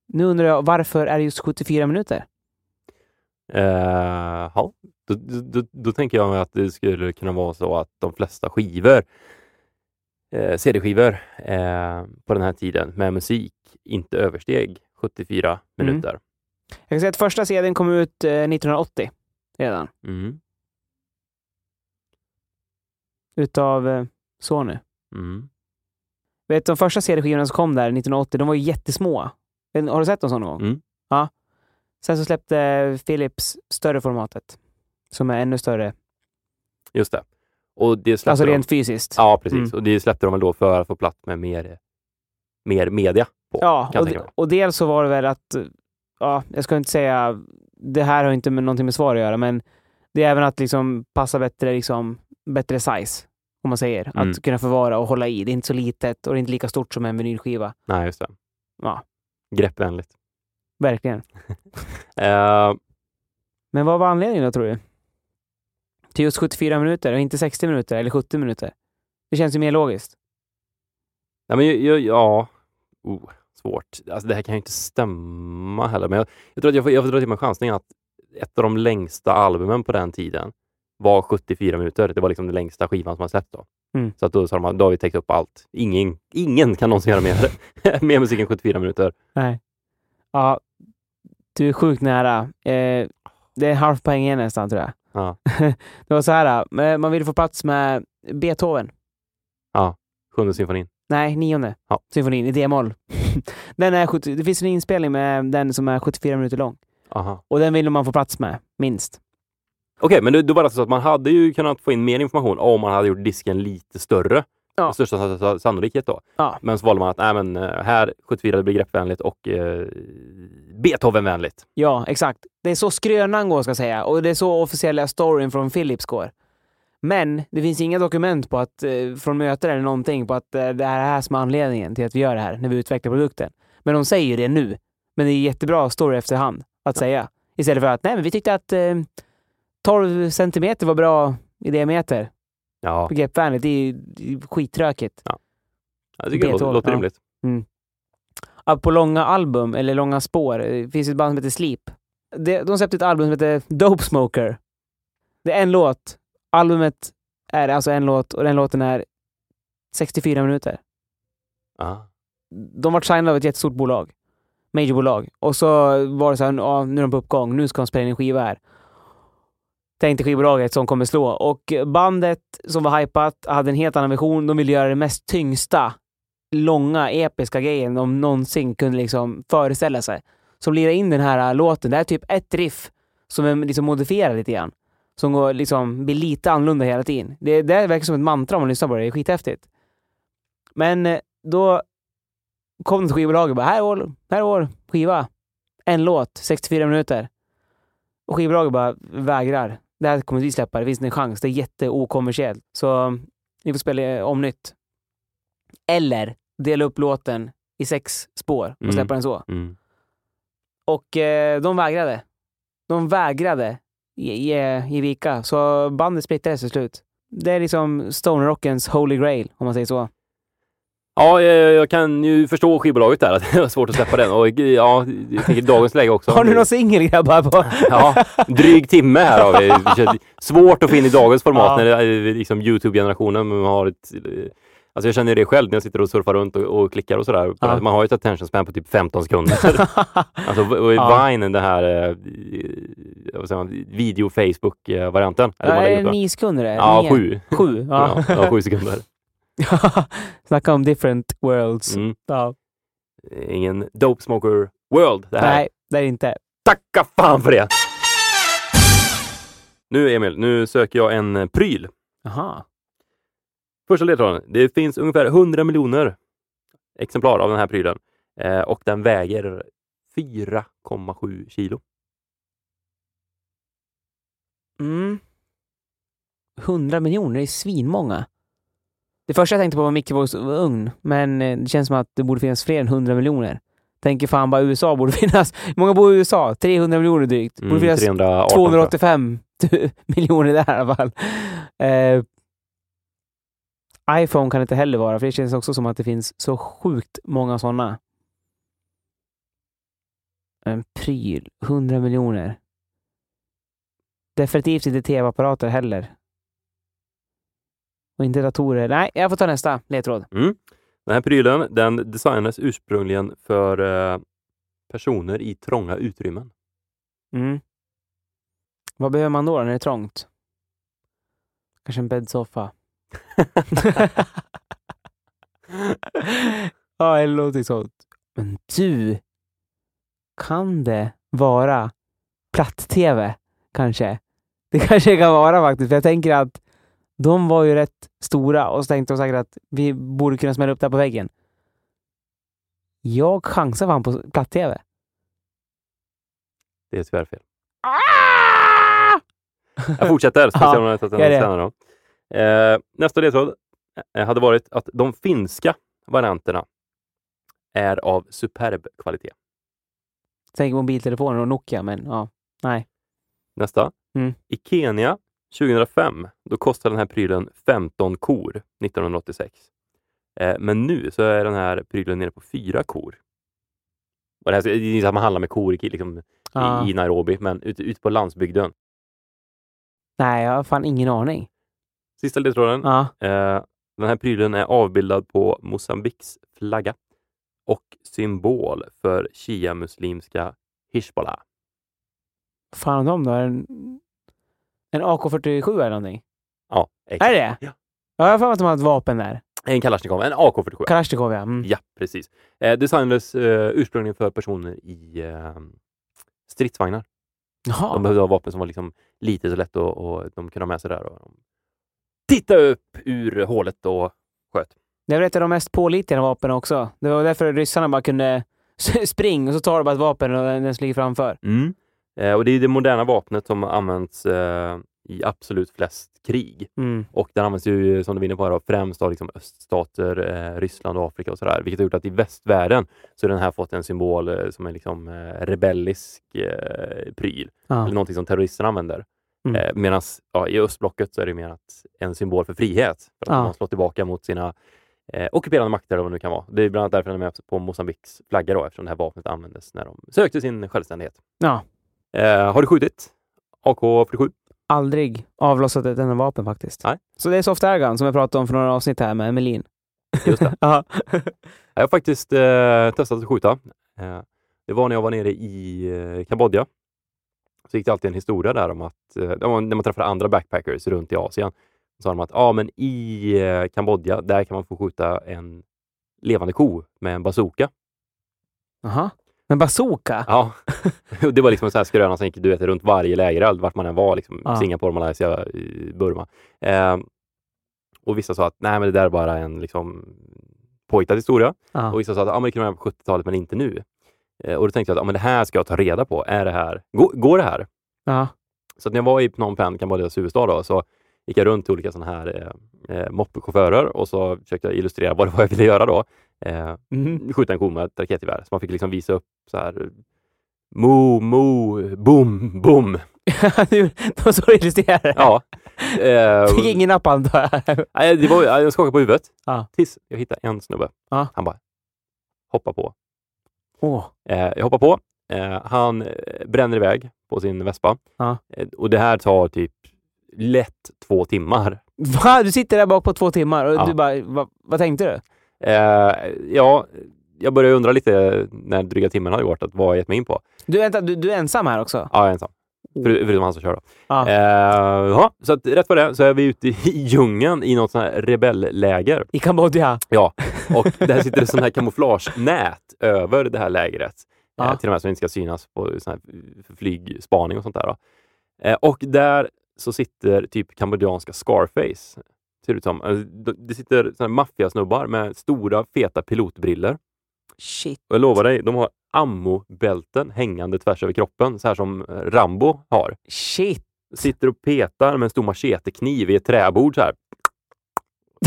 S2: Nu undrar jag, varför är det just 74 minuter?
S1: Eh, ja, då, då, då, då tänker jag att det skulle kunna vara så att de flesta skivor, eh, CD-skivor eh, på den här tiden med musik inte översteg 74
S2: Mm.
S1: minuter.
S2: Jag kan säga att första CDn kom ut eh, 1980 redan.
S1: Mm.
S2: Utav eh, Sony.
S1: Mm.
S2: Vet de första CD-skivorna som kom där 1980, de var ju jättesmå. Har du sett dem sån någon gång?
S1: Mm.
S2: Ja. Sen så släppte Philips större formatet. Som är ännu större.
S1: Just det. Och det
S2: Alltså
S1: de,
S2: rent fysiskt.
S1: Ja, precis.
S2: Mm.
S1: Och det släppte de väl då för att få plats med mer, mer media på.
S2: Ja, och, de- och dels så var det väl att, ja, jag ska inte säga, det här har inte med någonting med svar att göra, men det är även att liksom passa bättre, liksom, bättre size, om man säger.
S1: Mm.
S2: Att kunna förvara och hålla i. Det är inte så litet och det är inte lika stort som en vinylskiva.
S1: Nej, just det.
S2: Ja.
S1: Greppvänligt.
S2: Verkligen. (laughs)
S1: Eh,
S2: Men vad var anledningen då, tror du? Till just 74 minuter och inte 60 minuter eller 70 minuter? Det känns ju mer logiskt.
S1: nej, men, ju- ja, oh, svårt. Alltså, det här kan ju inte stämma heller, men jag, jag tror att jag får, jag får dra till med chansningen att ett av de längsta albumen på den tiden var 74 minuter. Det var liksom den längsta skivan som man sett då.
S2: Mm.
S1: Så att då sa de att då har vi täckt upp allt. Ingen, ingen kan någonsin göra mer, (laughs) mer musik än 74 minuter.
S2: Nej. Ja, du är sjukt nära. Eh, det är en halv poäng igen nästan, tror jag.
S1: Ja. (laughs)
S2: det var så här, eh, man ville få plats med Beethoven.
S1: Sjunde symfonin.
S2: Nej, nionde
S1: Ja.
S2: symfonin i D-moll. (laughs) den är 70, det finns en inspelning med den som är 74 minuter lång.
S1: Aha.
S2: Och den ville man få plats med, minst.
S1: Okej, men då, då var det alltså så att man hade ju kunnat få in mer information om man hade gjort disken lite större.
S2: Ja.
S1: Med största sa- sa- sannolikhet då.
S2: Ja.
S1: Men så valde man att nej, men, eh, här 74 det blir greppvänligt och eh, Beethovenvänligt.
S2: Ja, exakt. Det är så skrönan går, ska jag säga. Och det är så officiella storyn från Philips går. Men det finns inga dokument på att, eh, från möten eller någonting på att eh, det är det här som är anledningen till att vi gör det här, när vi utvecklar produkten. Men de säger det nu. Men det är jättebra story efterhand att säga. Istället för att, nej men vi tyckte att eh, 12 centimeter var bra i diameter.
S1: Ja,
S2: Greppvänligt, det är ju det är skittråkigt.
S1: jag tycker det låter,
S2: Beethoven,
S1: låter
S2: ja.
S1: rimligt.
S2: Ja, på långa album, eller långa spår, eh, finns ett band som heter Sleep. De släppte ett album som heter Dope Smoker. Det är en låt. Albumet är alltså en låt och den låten är 64 minuter.
S1: Ja.
S2: De var signade av ett jättestort bolag. Majorbolag. Och så var det så här, ja, nu är de på uppgång, nu ska de spela in en skiva här. Tänkte skivbolaget som kommer slå. Och bandet som var hypat hade en helt annan vision. De ville göra det mest tyngsta, långa, episka grejen de någonsin kunde liksom föreställa sig. Så lirar in den här äh, låten. Det är typ ett riff som är liksom modifierat lite grann. Som går, liksom, blir lite annorlunda hela tiden. Det, det verkar som ett mantra om man lyssnar på det. Det är skithäftigt. Men eh, då kom det till skivbolaget och bara, här är här är vår skiva. En låt, 64 minuter. Och skivbolaget bara vägrar. Det här kommer vi släppa, det finns en chans. Det är jätteokommersiellt. Så ni får spela om nytt. Eller dela upp låten i sex spår och
S1: Mm.
S2: släppa den så.
S1: Mm.
S2: Och eh, de vägrade. De vägrade ge, ge, ge vika. Så bandet splittrades till slut. Det är liksom stonerrockens holy grail, om man säger så.
S1: Ja, jag, jag kan ju förstå skivbolaget där, att (laughs) det var svårt att släppa den. Och ja, jag tänker dagens läge också.
S2: Har ni någon singel grabbar? På? (laughs)
S1: Ja, dryg timme här har vi. (laughs) Svårt att få in i dagens format
S2: Ja.
S1: när det är liksom Youtube-generationen. har ett, eh, alltså jag känner det själv när jag sitter och surfar runt och, och klickar och sådär.
S2: Ja.
S1: Man har ju ett attention span på typ 15 sekunder. alltså och i
S2: Ja.
S1: Vine, den här eh, video-Facebook-varianten.
S2: Är det nio sekunder? det?
S1: Ja, sju.
S2: Sju? Ja,
S1: ja, sju sekunder. (laughs)
S2: Snacka om different worlds.
S1: Mm.
S2: Ja.
S1: Ingen Dope Smoker World det här.
S2: Nej, det är det inte.
S1: Tacka fan för det! Nu Emil, nu söker jag en eh, pryl.
S2: Jaha.
S1: Första ledtråden. Det finns ungefär 100 miljoner exemplar av den här prylen eh, och den väger 4,7 kilo.
S2: Mm. 100 miljoner, är svinmånga. Det första jag tänkte på var mikrovågsugn, men eh, det känns som att det borde finnas fler än 100 miljoner. Tänker fan bara USA borde (laughs) finnas. Hur många bor i USA? 300 miljoner drygt. Borde
S1: Mm,
S2: finnas
S1: 318 tror jag.
S2: 285 (laughs) miljoner där i alla fall. Eh, iPhone kan det inte heller vara, för det känns också som att det finns så sjukt många sådana. En pryl, 100 miljoner. Definitivt inte tv-apparater heller. Och inte datorer. Nej, jag får ta nästa ledtråd.
S1: Mm. Den här prylen den designades ursprungligen för eh, personer i trånga utrymmen.
S2: Mm. Vad behöver man då när det är trångt? Kanske en bäddsoffa. (laughs) ja, eller någonting sånt. Men du, kan det vara platt-tv? Kanske? Det kanske kan vara faktiskt, för jag tänker att de var ju rätt stora och så tänkte de säkert att vi borde kunna smälla upp det här på väggen. Jag chansar fan på platt-tv.
S1: Det är tyvärr fel. Jag fortsätter,
S2: Ja,
S1: jag då. Eh, nästa ledtråd eh, hade varit att de finska varianterna är av superb kvalitet.
S2: Tänk mobiltelefoner och Nokia, men ja, nej.
S1: Nästa.
S2: Mm.
S1: I Kenya 2005, då kostade den här prylen 15 kor 1986. Eh, men nu så är den här prylen nere på fyra kor Och det, här, det är inte att man handlar med kor liksom,
S2: Ja.
S1: i, i Nairobi, men ute, ute på landsbygden.
S2: Nej, jag har fan ingen aning.
S1: Sista ledtråden.
S2: Ja.
S1: Eh, den här prylen är avbildad på Mosambiks flagga och symbol för shia-muslimska.
S2: Vad fan de då? En, en AK47 eller någonting?
S1: Ja,
S2: Är
S1: exakt.
S2: det
S1: Ja.
S2: Ja, jag har för mig att de har ett vapen där.
S1: En Kalashnikov, en AK47.
S2: Kalashnikov, ja. Mm.
S1: Ja, precis. Eh, designades eh, ursprungligen för personer i eh, stridsvagnar. De
S2: Jaha.
S1: behövde ha vapen som var liksom lite så lätt och, och de kunde ha med sig där. Och de tittade upp ur hålet och sköt.
S2: Det väl ett av de mest pålitliga vapnen också. Det var därför ryssarna bara kunde springa och så tar du bara ett vapen och den ligger framför.
S1: Eh, och det är det moderna vapnet som används eh, i absolut flest krig.
S2: Mm.
S1: Och den används ju, som du var inne på, här, främst av liksom öststater, eh, Ryssland och Afrika och sådär. Vilket har gjort att i västvärlden så har den här fått en symbol eh, som är liksom eh, rebellisk eh, pryl.
S2: Ja.
S1: Eller någonting som terroristerna använder.
S2: Mm.
S1: Eh, Medan ja, i östblocket så är det mer att en symbol för frihet. För att
S2: Ja.
S1: man slår tillbaka mot sina eh, ockuperande makter eller vad det nu kan vara. Det är bland annat därför den är med på Mosambiks flagga då, eftersom det här vapnet användes när de sökte sin självständighet.
S2: Ja.
S1: Eh, har du skjutit AK47?
S2: Aldrig avlossat ett enda vapen faktiskt.
S1: Nej.
S2: Så det är soft airgun som jag pratade om för några avsnitt här med Melin.
S1: Just det. (laughs)
S2: Ja.
S1: Jag har faktiskt eh, testat att skjuta. Eh, det var när jag var nere i eh, Kambodja. Så gick det alltid en historia där om att eh, när man träffade andra backpackers runt i Asien. Så sa de att ah, men i eh, Kambodja, där kan man få skjuta en levande ko med en bazooka.
S2: Jaha. Men bazooka?
S1: Ja, (laughs) det var liksom en sån här skröna som gick du vet, runt varje lägereld, vart man än var. Liksom,
S2: Ja.
S1: Singapore, Malaysia, Burma. Eh, och vissa sa att nej, men det där är bara en liksom, påhittad historia.
S2: Ja.
S1: Och vissa sa att ah, men det kan vara på 70-talet, men inte nu. Eh, och då tänkte jag att ah, men det här ska jag ta reda på. Är det här, går, går det här?
S2: Ja.
S1: Så när jag var i Phnom Penh, Kambodjas huvudstad, då, så gick jag runt till olika sådana här eh, eh, moppechaufförer och så försökte jag illustrera vad det var jag ville göra då. Eh,
S2: Mhm.
S1: skjuta en ko med ett raketgevär. Så man fick liksom visa upp så här Mo, mo, boom, boom. (laughs)
S2: Du- det var så du illustrerade.
S1: Ja. Eh,
S2: Fick ingen napp antar jag.
S1: nej, det var, jag skakade på huvudet
S2: Ja.
S1: tills jag hittade en snubbe.
S2: Ja.
S1: Han bara hoppa på.
S2: Åh.
S1: Eh, jag hoppar på. Eh, han eh, bränner iväg på sin vespa.
S2: Ja.
S1: Eh, och det här tar typ lätt två timmar.
S2: Va? Du sitter där bak på två timmar och
S1: Ja.
S2: du bara, va, vad tänkte du?
S1: Eh, ja, jag började undra lite när dryga timmen hade gått, att vad har jag gett mig in på?
S2: Du, vänta, du, du är ensam här också?
S1: Ja, jag är ensam. För, förutom han som kör då.
S2: Ja.
S1: Eh, ja, så att rätt för det så är vi ute i (laughs) djungeln i något sånt här rebellläger.
S2: I Kambodja?
S1: Ja, och där sitter det sån här kamouflagenät över det här lägret.
S2: Ja.
S1: Eh, till och med som inte ska synas på sån här flygspaning och sånt där. Eh, och där så sitter typ kambodjanska Scarface. Ser det ut som. Eh, Det sitter maffiasnubbar med stora feta pilotbriller.
S2: Shit.
S1: Och jag lovar dig, de har ammobälten hängande tvärs över kroppen, så här som eh, Rambo har.
S2: Shit.
S1: Sitter och petar med en stor machetekniv i ett träbord så här.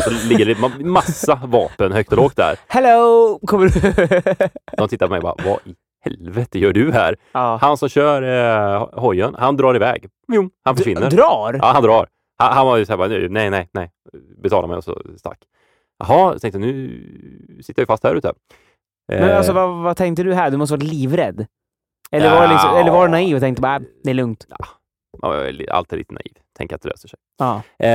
S1: Så ligger det ma- massa vapen högt och lågt där.
S2: Hello! Kommer du? (laughs)
S1: De tittar på mig och bara, vad i helvete gör du här?
S2: ja.
S1: Han som kör eh, hojen, han drar iväg. Jo, han försvinner.
S2: Drar?
S1: Ja, han drar. Han, han var ju så här, bara, "Nu, nej, nej, nej, betala mig och så stack. Jaha, tänkte nu sitter jag fast här ute.
S2: Men
S1: Eh,
S2: alltså, vad, vad tänkte du här? Du måste varit livrädd. Eller var, det liksom,
S1: Ja.
S2: eller var du naiv och tänkte bara, äh, det är lugnt?
S1: ja, är li- alltid lite naiv, tänker att det löser sig.
S2: Ja.
S1: Eh,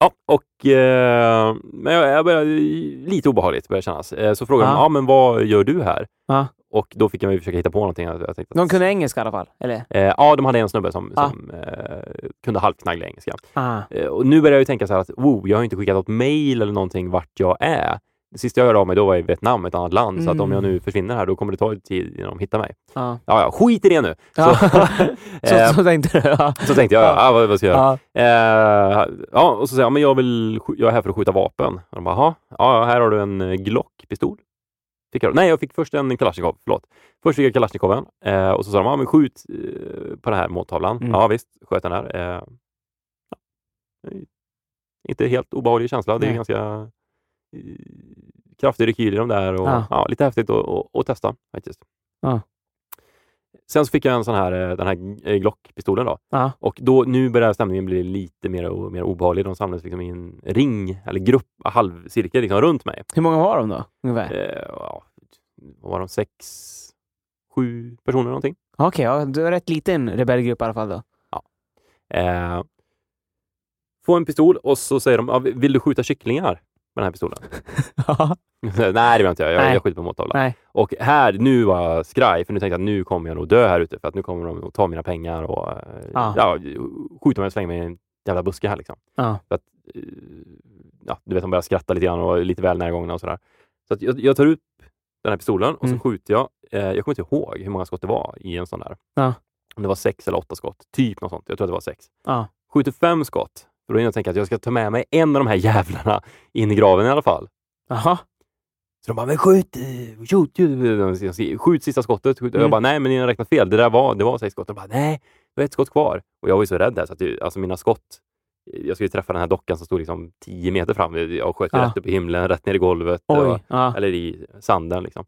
S1: ja, och eh, men jag, jag började, lite obehagligt började kännas. Eh, så frågade de,
S2: Ja.
S1: ja men vad gör du här?
S2: Ja.
S1: Och då fick jag mig försöka hitta på någonting. Jag, jag tänkte att,
S2: De kunde engelska i alla fall? Eller?
S1: eh, ja, de hade en snubbe som,
S2: Ja.
S1: som eh, kunde halvknagglig engelska.
S2: Ah.
S1: Och nu börjar jag ju tänka så här att, wow, jag har inte skickat något mail eller någonting vart jag är. Det sista jag hörde av mig då var i Vietnam, ett annat land. Så att om jag
S2: Mm.
S1: nu försvinner här, då kommer det ta tid innan de hittar mig.
S2: Ja.
S1: Ja, ja, skit i det nu!
S2: Ja.
S1: Så, (laughs)
S2: Så, (laughs)
S1: eh,
S2: så tänkte du? Ja.
S1: så tänkte jag, ja, vad, vad ska jag göra?
S2: Ja.
S1: Eh, ja, och så säger jag, men jag, vill, jag är här för att skjuta vapen. Och de bara, "Jaha, ja, här har du en eh, Glock-pistol. Fick jag, nej, jag fick först en Kalashnikov, förlåt. Först fick jag Kalashnikoven eh, och så sa de, ja, men skjut eh, på den här måltavlan.
S2: Mm.
S1: Ja, visst, sköt den där. Eh. Inte helt obehaglig känsla, det är ganska kraftig rekyl i de där och
S2: Ja.
S1: ja. lite häftigt att- testa faktiskt.
S2: Ja.
S1: Sen så fick jag en sån här, eh, den här eh, Glock-pistolen då.
S2: Ja.
S1: Och då, nu börjar stämningen bli lite mer, mer obehaglig. De samlades liksom i en ring, eller grupp, halvcirkel liksom, runt mig.
S2: Hur många var de då, ungefär?
S1: Eh, ja, vad var de, sex, sju personer någonting.
S2: Okej, ja, du är rätt liten rebellgrupp i alla fall då.
S1: Eh, få en pistol och så säger de, ja, vill du skjuta kycklingar med den här pistolen? (laughs) Nej, det vill jag inte göra. Jag,
S2: Nej.
S1: jag skjuter på måltavla.
S2: Nej.
S1: Och här, nu var jag skraj, för nu tänkte jag att nu kommer jag nog dö här ute, för att nu kommer de att ta mina pengar och eh,
S2: Ja.
S1: skjuta mig och slänga mig i en jävla buske här liksom.
S2: Ja.
S1: För att, eh, ja, du vet, de börjar skratta lite grann och lite väl närgångna och sådär. Så att jag, jag tar upp den här pistolen och
S2: Mm.
S1: så skjuter jag. Eh, jag kommer inte ihåg hur många skott det var i en sån där.
S2: Ja.
S1: Om det var sex eller åtta skott. Typ något sånt. Jag tror att det var sex.
S2: Ja.
S1: Skjuter fem skott. För då hinner jag tänka att jag ska ta med mig en av de här jävlarna in i graven i alla fall.
S2: Jaha.
S1: Så de bara, men skjut! Skjut, skjut, skjut sista skottet. Skjut.
S2: Mm.
S1: Jag bara, nej men ni har räknat fel. Det där var, det var sex skott. De bara, nej, det var ett skott kvar. Och jag var ju så rädd där så att det, alltså mina skott, jag skulle träffa den här dockan som stod liksom tio meter fram. Jag sköt
S2: Ja.
S1: rätt upp i himlen, rätt ner i golvet.
S2: Oj. Ja.
S1: eller i sanden liksom.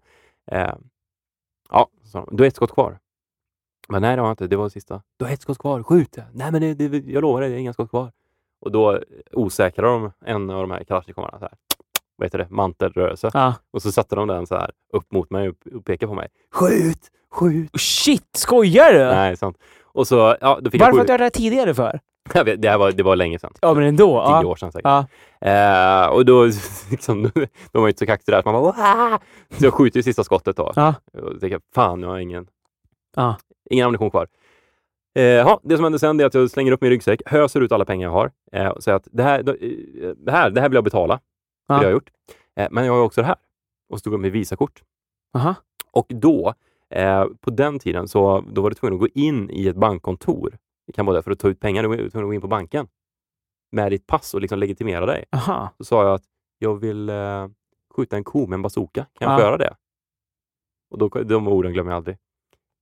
S1: Eh, ja, så, du har ett skott kvar. Men nej, det jag inte. Det var det sista. Du har ett skott kvar. Skjut! Nej, men det, det, jag lovar dig, det är inga skott kvar. Och då osäkrade de en av de här kalasjnikovarna så här. Vad heter det? Mantelrörelse.
S2: Ja.
S1: Och så satte de den så här upp mot mig och pekade på mig. Skjut! Skjut!
S2: Shit, skojar du?
S1: Nej, sant. Och så, ja, då fick
S2: Varför har
S1: jag
S2: du gjort det här tidigare för?
S1: Jag vet, det, här var, det var länge sedan.
S2: Ja, men ändå.
S1: Tio
S2: Ja.
S1: år sedan säkert.
S2: Ja.
S1: Eh, och då, (laughs) liksom, (laughs) de var ju inte så kaxiga där, så man bara Wah! Så jag skjuter ju sista skottet då.
S2: Ja.
S1: Och tänker fan, nu har jag ingen,
S2: Ja.
S1: ingen ammunition kvar. Eh, ja, det som händer sen är att jag slänger upp min ryggsäck, höser ut alla pengar jag har eh, och säger att det här, eh, det här, det här vill jag betala. Det har jag gjort. Eh, men jag har också det här. Och så tog jag med Visakort.
S2: Aha.
S1: Och då, eh, på den tiden, så då var du tvungen att gå in i ett bankkontor i Kambodja för att ta ut pengar. Du var tvungen att gå in på banken med ditt pass och liksom legitimera dig.
S2: Aha.
S1: Så sa jag att jag vill eh, skjuta en ko med en bazooka. Kan jag
S2: Ja.
S1: få göra det? Och då, de orden glömmer jag aldrig.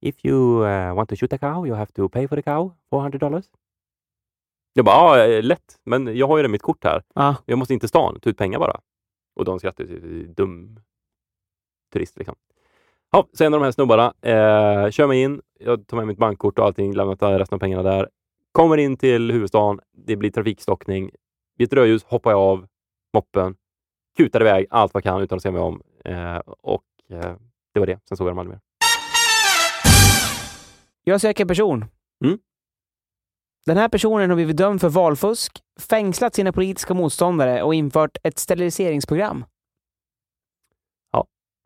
S1: If you eh, want to shoot a cow, you have to pay for the cow, 400 dollars. Jag bara, ja, eh, lätt, men jag har ju det mitt kort här.
S2: Ja.
S1: Jag måste in till stan, ta ut pengar bara. Och de skrattade ju, dum turist liksom. Ja, så en av de här snubbarna eh, kör mig in, jag tar med mitt bankkort och allting, lämnar resten av pengarna där. Kommer in till huvudstaden, det blir trafikstockning. Vid ett rödljus hoppar jag av moppen, kutar iväg allt vad jag kan utan att se mig om. Eh, och eh, det var det. Sen såg jag dem aldrig mer.
S2: Jag söker person.
S1: Mm.
S2: Den här personen har blivit dömd för valfusk, fängslat sina politiska motståndare och infört ett steriliseringsprogram.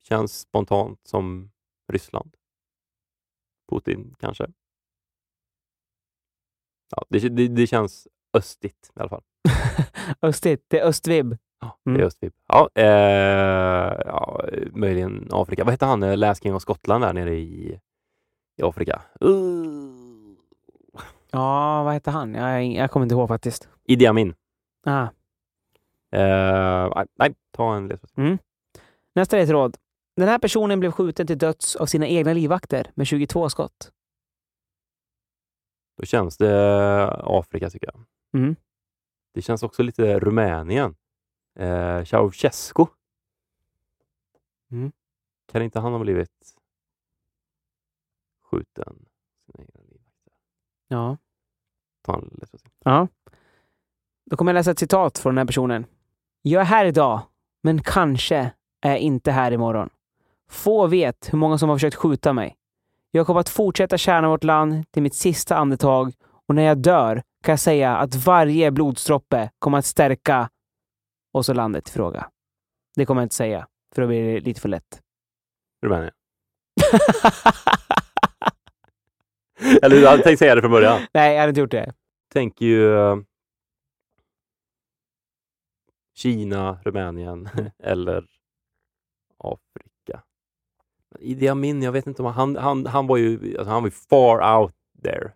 S1: Känns spontant som Ryssland. Putin kanske. Ja, det, det, det känns östigt i alla fall. (laughs)
S2: Östigt. Det är östvibb.
S1: Ja,
S2: Mm.
S1: det är östvib. Ja, eh, ja, möjligen Afrika. Vad hette han, Last King of Scotland där nere i, i Afrika? Uh.
S2: Ja, vad heter han? Jag, jag kommer inte ihåg faktiskt.
S1: Idi Amin.
S2: Ah.
S1: Eh, nej, ta en ledtråd.
S2: Nästa ledtråd. Den här personen blev skjuten till döds av sina egna livvakter med 22 skott.
S1: Då känns det Afrika tycker jag.
S2: Mm.
S1: Det känns också lite Rumänien. Eh, Ceausescu.
S2: Mm.
S1: Kan inte han ha blivit skjuten? Sina egna livvakter?
S2: Ja.
S1: Ta en
S2: ja. Då kommer jag läsa ett citat från den här personen. Jag är här idag, men kanske är jag inte här imorgon. Få vet hur många som har försökt skjuta mig. Jag kommer att fortsätta tjäna vårt land till mitt sista andetag och när jag dör kan jag säga att varje blodsdroppe kommer att stärka och landet i fråga. Det kommer jag inte säga, för då blir det lite för lätt.
S1: Rumänien. (laughs) Eller du hade tänkt säga det från början.
S2: Nej, jag hade inte gjort det.
S1: Tänker ju eh, Kina, Rumänien (laughs) eller Afrika. Idi Amin, jag vet inte om han, han, han var ju alltså han var far out there.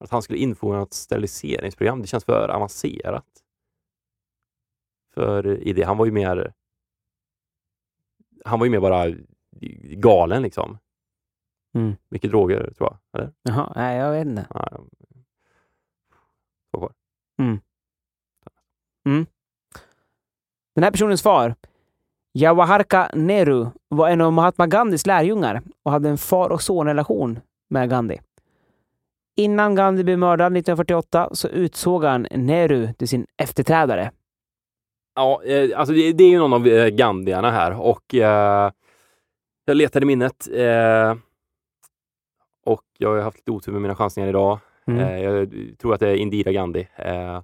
S1: Att han skulle infoga något steriliseringsprogram, det känns för avancerat. För Idi, han var ju mer han var ju mer bara galen liksom.
S2: Mm.
S1: Mycket droger tror jag. Eller?
S2: Jaha, nej, jag vet inte.
S1: Två kvar.
S2: Den här personens far, Jawaharka Nehru, var en av Mahatma Gandhis lärjungar och hade en far och sonrelation med Gandhi. Innan Gandhi blev mördad 1948 så utsåg han Nehru till sin efterträdare.
S1: Ja, eh, alltså det, är ju någon av eh, Gandhiarna här och eh, Jag letade minnet och jag har haft lite otur med mina chansningar idag.
S2: Mm.
S1: Eh, jag tror att det är Indira Gandhi. Eh,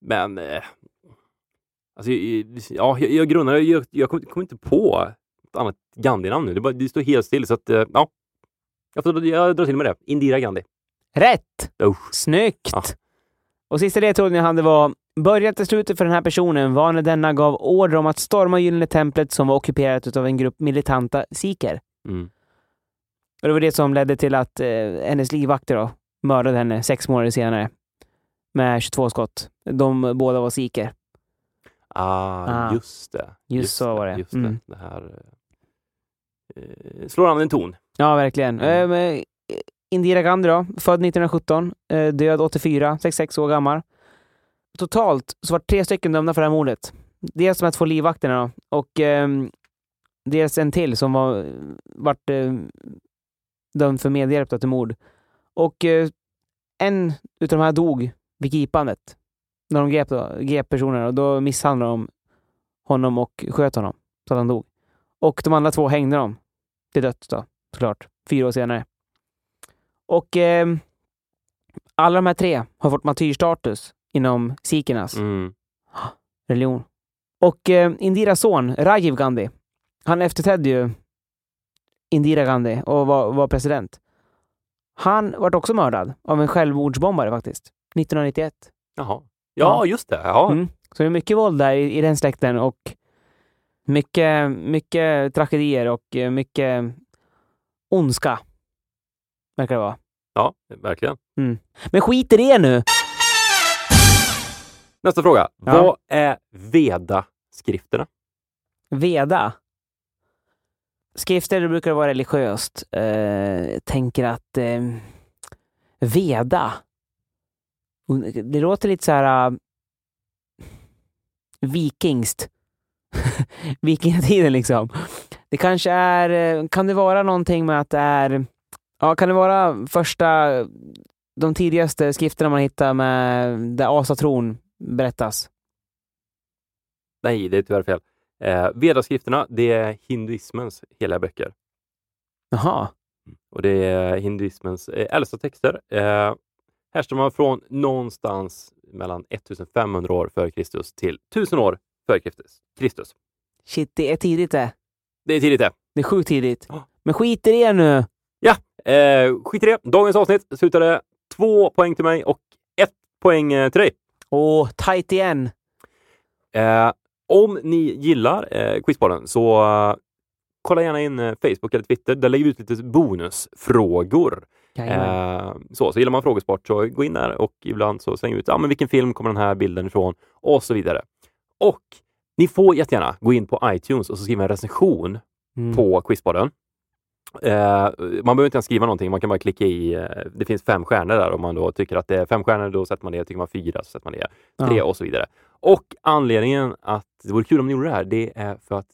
S1: men eh, alltså, ja, jag, jag grunnar, jag, jag kommer inte på ett annat Gandhi-namn nu. Det, bara, det står helt still så att ja, jag, får, jag drar till med det. Indira Gandhi.
S2: Rätt!
S1: Usch.
S2: Snyggt!
S1: Ja.
S2: Och sista ledtråden jag hade var Början till slutet för den här personen var när denna gav order om att storma Gyllene templet som var ockuperat av en grupp militanta sikher.
S1: Mm.
S2: Och det var det som ledde till att eh, hennes livvakter då, mördade henne sex månader senare med 22 skott. De båda var sikher.
S1: Ah,
S2: Ah.
S1: just det.
S2: Just så var det.
S1: Just
S2: Mm.
S1: det. det här eh, slår an en ton.
S2: Ja, verkligen.
S1: Mm.
S2: Eh, eh, Indira Gandhi då, född 1917, eh, död 84, 66 år gammal. Totalt så var tre stycken dömda för det här mordet. Dels de här två livvakterna då, och ehm, dels en till som var vart eh, dömd för medhjälp till mord. Och eh, en utav de här dog vid gripandet. När de grep, då, grep personen och då misshandlade de honom och sköt honom så att han dog. Och de andra två hängde dem till döds då, såklart, fyra år senare. Och ehm, alla de här tre har fått martyrstatus inom sikhernas
S1: Mm. (gasps)
S2: religion. Och eh, Indiras son, Rajiv Gandhi, han efterträdde ju Indira Gandhi och var, var president. Han vart också mördad av en självmordsbombare faktiskt, 1991.
S1: Jaha. Ja,
S2: Ja.
S1: just det. Ja.
S2: Mm. Så det är mycket våld där i, i den släkten och mycket, mycket tragedier och eh, mycket ondska. Verkar det vara.
S1: ja, verkligen.
S2: Men skit i det nu!
S1: Nästa fråga.
S2: Ja.
S1: Vad är Veda-skrifterna?
S2: Veda. Skrifter det brukar vara religiöst. Eh, tänker att eh, Veda. Det låter lite så här uh, vikingst. (laughs) Vikingatiden liksom. Det kanske är, eh, kan det vara någonting med att det är, ja kan det vara första, de tidigaste skrifterna man hittar med där asatron berättas?
S1: Nej, det är tyvärr fel. Eh, Vedaskrifterna, det är hinduismens heliga böcker.
S2: Jaha.
S1: Och det är hinduismens eh, äldsta texter. Eh, härstammar från någonstans mellan 1500 år före Kristus till 1000 år före Kristus.
S2: Shit, det är tidigt det.
S1: Det är tidigt det.
S2: Det är sjukt tidigt.
S1: Ja.
S2: Men skit i det nu.
S1: Eh, skit i det. Dagens avsnitt slutade två poäng till mig och ett poäng eh, till dig.
S2: Åh, tight igen.
S1: Eh, om ni gillar eh, Quizbollen så eh, kolla gärna in eh, Facebook eller Twitter. Där lägger vi ut lite bonusfrågor. Eh, så, så gillar man frågesport så gå in där och ibland så slänger vi ut ah, men vilken film kommer den här bilden ifrån och så vidare. Och ni får jättegärna gå in på iTunes och så skriva en recension
S2: Mm.
S1: på Quizbollen. Eh, man behöver inte ens skriva någonting, man kan bara klicka i, eh, det finns fem stjärnor där om man då tycker att det är fem stjärnor, då sätter man det, tycker man fyra så sätter man det, tre
S2: Ja.
S1: och så vidare. Och anledningen att det vore kul om ni gjorde det här, det är för att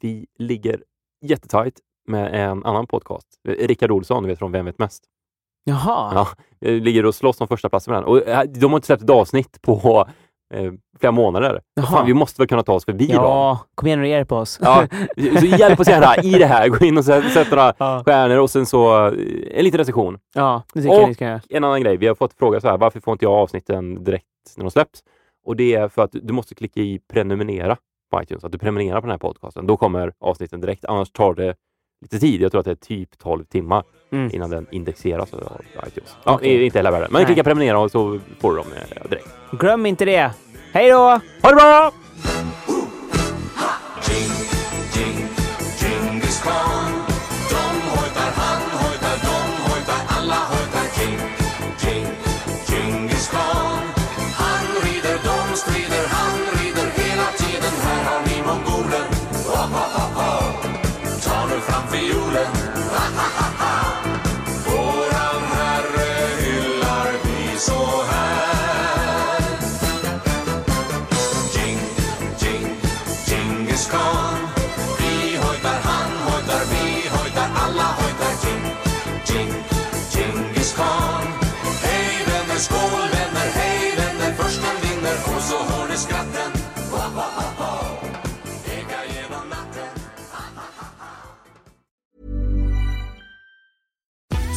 S1: vi ligger jättetajt med en annan podcast. Rickard Olsson, du vet från Vem vet mest?
S2: Jaha.
S1: Ja, vi ligger och slåss om första platsen med den. Och eh, de har inte släppt ett avsnitt på eh, flera månader. Fan, vi måste väl kunna ta oss förbi?
S2: Ja, kom igen och på oss.
S1: Ja, så (laughs) hjälp oss gärna i det här. Gå in och sätt, några
S2: ja.
S1: stjärnor och sen så eh, en liten recension.
S2: ja, det tycker jag
S1: Och-
S2: ni ska göra.
S1: En annan grej, vi har fått fråga så här, varför får inte jag avsnitten direkt när de släpps? Och det är för att du måste klicka i prenumerera på iTunes, att du prenumererar på den här podcasten. Då kommer avsnitten direkt, annars tar det lite tid. Jag tror att det är typ 12 timmar
S2: Mm.
S1: innan den indexeras av iTunes. Ja,
S2: Okej.
S1: Inte hela världen, men
S2: Nej.
S1: klicka prenumerera och så får du dem eh, direkt.
S2: Glöm inte det. Hej då!
S1: Ha det bra!